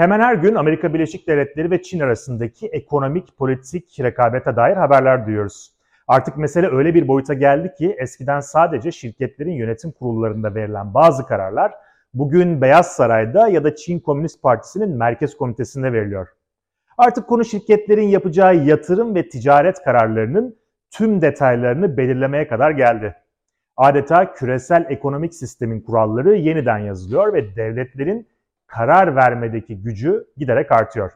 Hemen her gün Amerika Birleşik Devletleri ve Çin arasındaki ekonomik, politik rekabete dair haberler duyuyoruz. Artık mesele öyle bir boyuta geldi ki eskiden sadece şirketlerin yönetim kurullarında verilen bazı kararlar bugün Beyaz Saray'da ya da Çin Komünist Partisi'nin merkez komitesinde veriliyor. Artık konu şirketlerin yapacağı yatırım ve ticaret kararlarının tüm detaylarını belirlemeye kadar geldi. Adeta küresel ekonomik sistemin kuralları yeniden yazılıyor ve devletlerin karar vermedeki gücü giderek artıyor.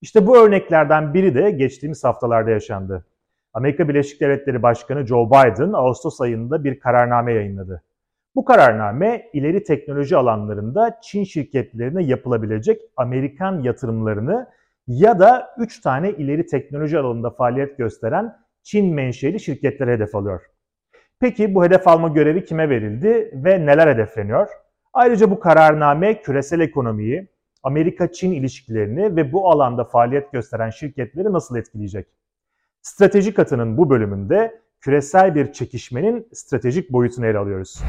İşte bu örneklerden biri de geçtiğimiz haftalarda yaşandı. Amerika Birleşik Devletleri Başkanı Joe Biden Ağustos ayında bir kararname yayınladı. Bu kararname ileri teknoloji alanlarında Çin şirketlerine yapılabilecek Amerikan yatırımlarını ya da 3 tane ileri teknoloji alanında faaliyet gösteren Çin menşeli şirketlere hedef alıyor. Peki bu hedef alma görevi kime verildi ve neler hedefleniyor? Ayrıca bu kararname küresel ekonomiyi, Amerika-Çin ilişkilerini ve bu alanda faaliyet gösteren şirketleri nasıl etkileyecek? Strateji katının bu bölümünde küresel bir çekişmenin stratejik boyutunu ele alıyoruz.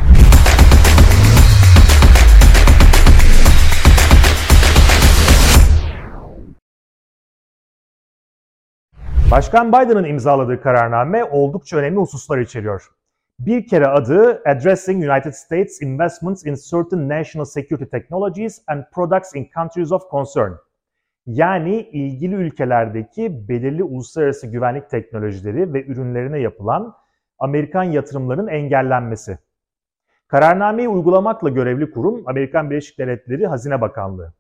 Başkan Biden'ın imzaladığı kararname oldukça önemli hususlar içeriyor. Bir kere adı Addressing United States Investments in Certain National Security Technologies and Products in Countries of Concern. Yani ilgili ülkelerdeki belirli uluslararası güvenlik teknolojileri ve ürünlerine yapılan Amerikan yatırımlarının engellenmesi. Kararnameyi uygulamakla görevli kurum Amerikan Birleşik Devletleri Hazine Bakanlığı.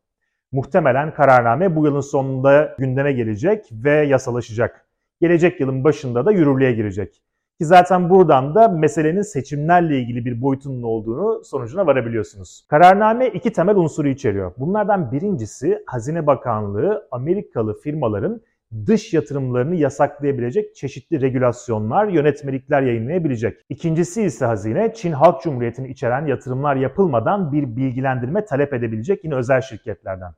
Muhtemelen kararname bu yılın sonunda gündeme gelecek ve yasalaşacak. Gelecek yılın başında da yürürlüğe girecek. Ki zaten buradan da meselenin seçimlerle ilgili bir boyutunun olduğunu sonucuna varabiliyorsunuz. Kararname iki temel unsuru içeriyor. Bunlardan birincisi Hazine Bakanlığı Amerikalı firmaların dış yatırımlarını yasaklayabilecek çeşitli regülasyonlar, yönetmelikler yayınlayabilecek. İkincisi ise hazine Çin Halk Cumhuriyeti'ni içeren yatırımlar yapılmadan bir bilgilendirme talep edebilecek yine özel şirketlerden.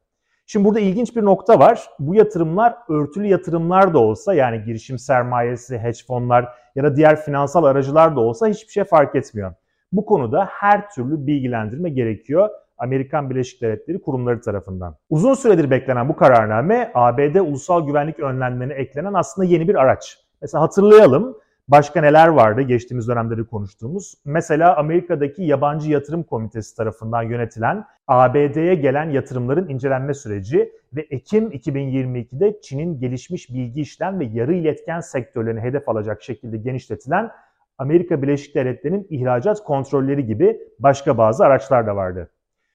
Şimdi burada ilginç bir nokta var. Bu yatırımlar örtülü yatırımlar da olsa yani girişim sermayesi, hedge fonlar ya da diğer finansal aracılar da olsa hiçbir şey fark etmiyor. Bu konuda her türlü bilgilendirme gerekiyor Amerikan Birleşik Devletleri kurumları tarafından. Uzun süredir beklenen bu kararname ABD ulusal güvenlik önlemlerine eklenen aslında yeni bir araç. Mesela hatırlayalım başka neler vardı geçtiğimiz dönemleri konuştuğumuz. Mesela Amerika'daki Yabancı Yatırım Komitesi tarafından yönetilen ABD'ye gelen yatırımların incelenme süreci ve Ekim 2022'de Çin'in gelişmiş bilgi işlem ve yarı iletken sektörlerini hedef alacak şekilde genişletilen Amerika Birleşik Devletleri'nin ihracat kontrolleri gibi başka bazı araçlar da vardı.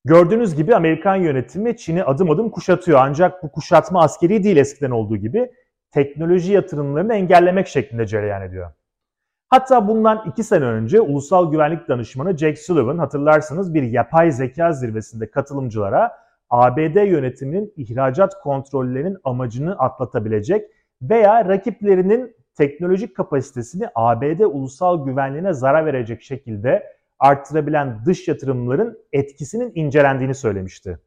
Gördüğünüz gibi Amerikan yönetimi Çin'i adım adım kuşatıyor. Ancak bu kuşatma askeri değil eskiden olduğu gibi teknoloji yatırımlarını engellemek şeklinde cereyan ediyor. Hatta bundan iki sene önce Ulusal Güvenlik Danışmanı Jack Sullivan hatırlarsanız bir yapay zeka zirvesinde katılımcılara ABD yönetiminin ihracat kontrollerinin amacını atlatabilecek veya rakiplerinin teknolojik kapasitesini ABD ulusal güvenliğine zarar verecek şekilde arttırabilen dış yatırımların etkisinin incelendiğini söylemişti.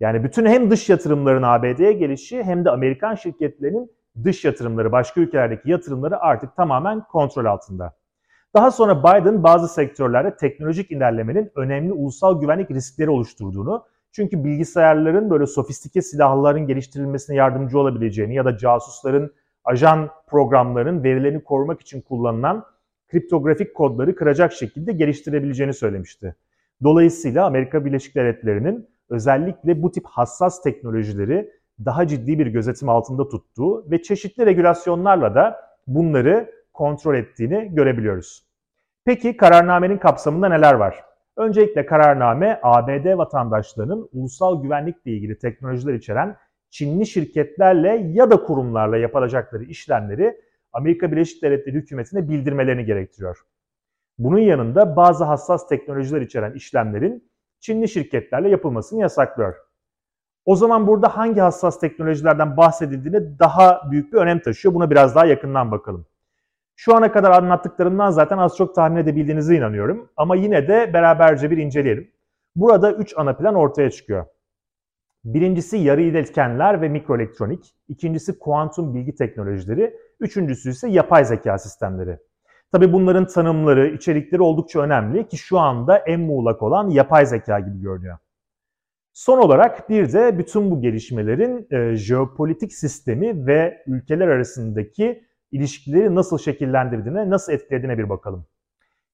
Yani bütün hem dış yatırımların ABD'ye gelişi hem de Amerikan şirketlerinin dış yatırımları, başka ülkelerdeki yatırımları artık tamamen kontrol altında. Daha sonra Biden bazı sektörlerde teknolojik ilerlemenin önemli ulusal güvenlik riskleri oluşturduğunu, çünkü bilgisayarların böyle sofistike silahların geliştirilmesine yardımcı olabileceğini ya da casusların, ajan programların verilerini korumak için kullanılan kriptografik kodları kıracak şekilde geliştirebileceğini söylemişti. Dolayısıyla Amerika Birleşik Devletleri'nin özellikle bu tip hassas teknolojileri daha ciddi bir gözetim altında tuttuğu ve çeşitli regülasyonlarla da bunları kontrol ettiğini görebiliyoruz. Peki kararnamenin kapsamında neler var? Öncelikle kararname ABD vatandaşlarının ulusal güvenlikle ilgili teknolojiler içeren Çinli şirketlerle ya da kurumlarla yapılacakları işlemleri Amerika Birleşik Devletleri hükümetine bildirmelerini gerektiriyor. Bunun yanında bazı hassas teknolojiler içeren işlemlerin Çinli şirketlerle yapılmasını yasaklıyor. O zaman burada hangi hassas teknolojilerden bahsedildiğine daha büyük bir önem taşıyor. Buna biraz daha yakından bakalım. Şu ana kadar anlattıklarımdan zaten az çok tahmin edebildiğinize inanıyorum. Ama yine de beraberce bir inceleyelim. Burada 3 ana plan ortaya çıkıyor. Birincisi yarı iletkenler ve mikroelektronik, ikincisi kuantum bilgi teknolojileri, üçüncüsü ise yapay zeka sistemleri. Tabi bunların tanımları, içerikleri oldukça önemli ki şu anda en muğlak olan yapay zeka gibi görünüyor. Son olarak bir de bütün bu gelişmelerin e, jeopolitik sistemi ve ülkeler arasındaki ilişkileri nasıl şekillendirdiğine, nasıl etkilediğine bir bakalım.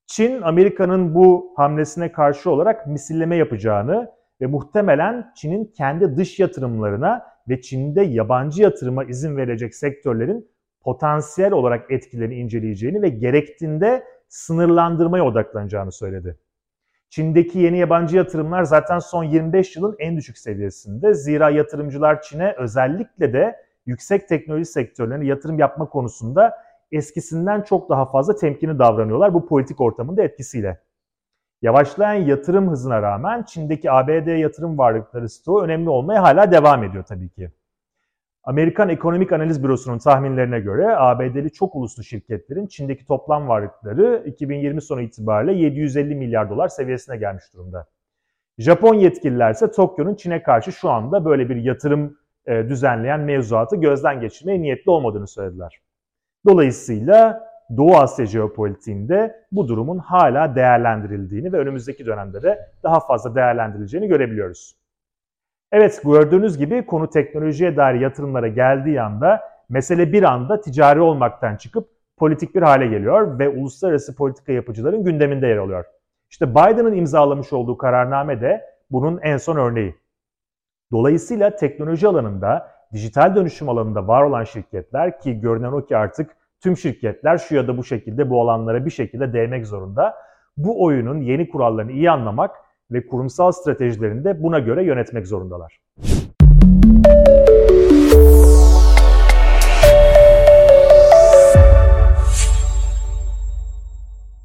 Çin, Amerika'nın bu hamlesine karşı olarak misilleme yapacağını ve muhtemelen Çin'in kendi dış yatırımlarına ve Çin'de yabancı yatırıma izin verecek sektörlerin potansiyel olarak etkilerini inceleyeceğini ve gerektiğinde sınırlandırmaya odaklanacağını söyledi. Çin'deki yeni yabancı yatırımlar zaten son 25 yılın en düşük seviyesinde. Zira yatırımcılar Çin'e özellikle de yüksek teknoloji sektörlerine yatırım yapma konusunda eskisinden çok daha fazla temkinli davranıyorlar bu politik ortamın etkisiyle. Yavaşlayan yatırım hızına rağmen Çin'deki ABD yatırım varlıkları stoğu önemli olmaya hala devam ediyor tabii ki. Amerikan Ekonomik Analiz Bürosu'nun tahminlerine göre ABD'li çok uluslu şirketlerin Çin'deki toplam varlıkları 2020 sonu itibariyle 750 milyar dolar seviyesine gelmiş durumda. Japon yetkililer ise Tokyo'nun Çin'e karşı şu anda böyle bir yatırım e, düzenleyen mevzuatı gözden geçirmeye niyetli olmadığını söylediler. Dolayısıyla Doğu Asya jeopolitiğinde bu durumun hala değerlendirildiğini ve önümüzdeki dönemde de daha fazla değerlendirileceğini görebiliyoruz. Evet gördüğünüz gibi konu teknolojiye dair yatırımlara geldiği anda mesele bir anda ticari olmaktan çıkıp politik bir hale geliyor ve uluslararası politika yapıcıların gündeminde yer alıyor. İşte Biden'ın imzalamış olduğu kararname de bunun en son örneği. Dolayısıyla teknoloji alanında, dijital dönüşüm alanında var olan şirketler ki görünen o ki artık tüm şirketler şu ya da bu şekilde bu alanlara bir şekilde değmek zorunda. Bu oyunun yeni kurallarını iyi anlamak ve kurumsal stratejilerini de buna göre yönetmek zorundalar.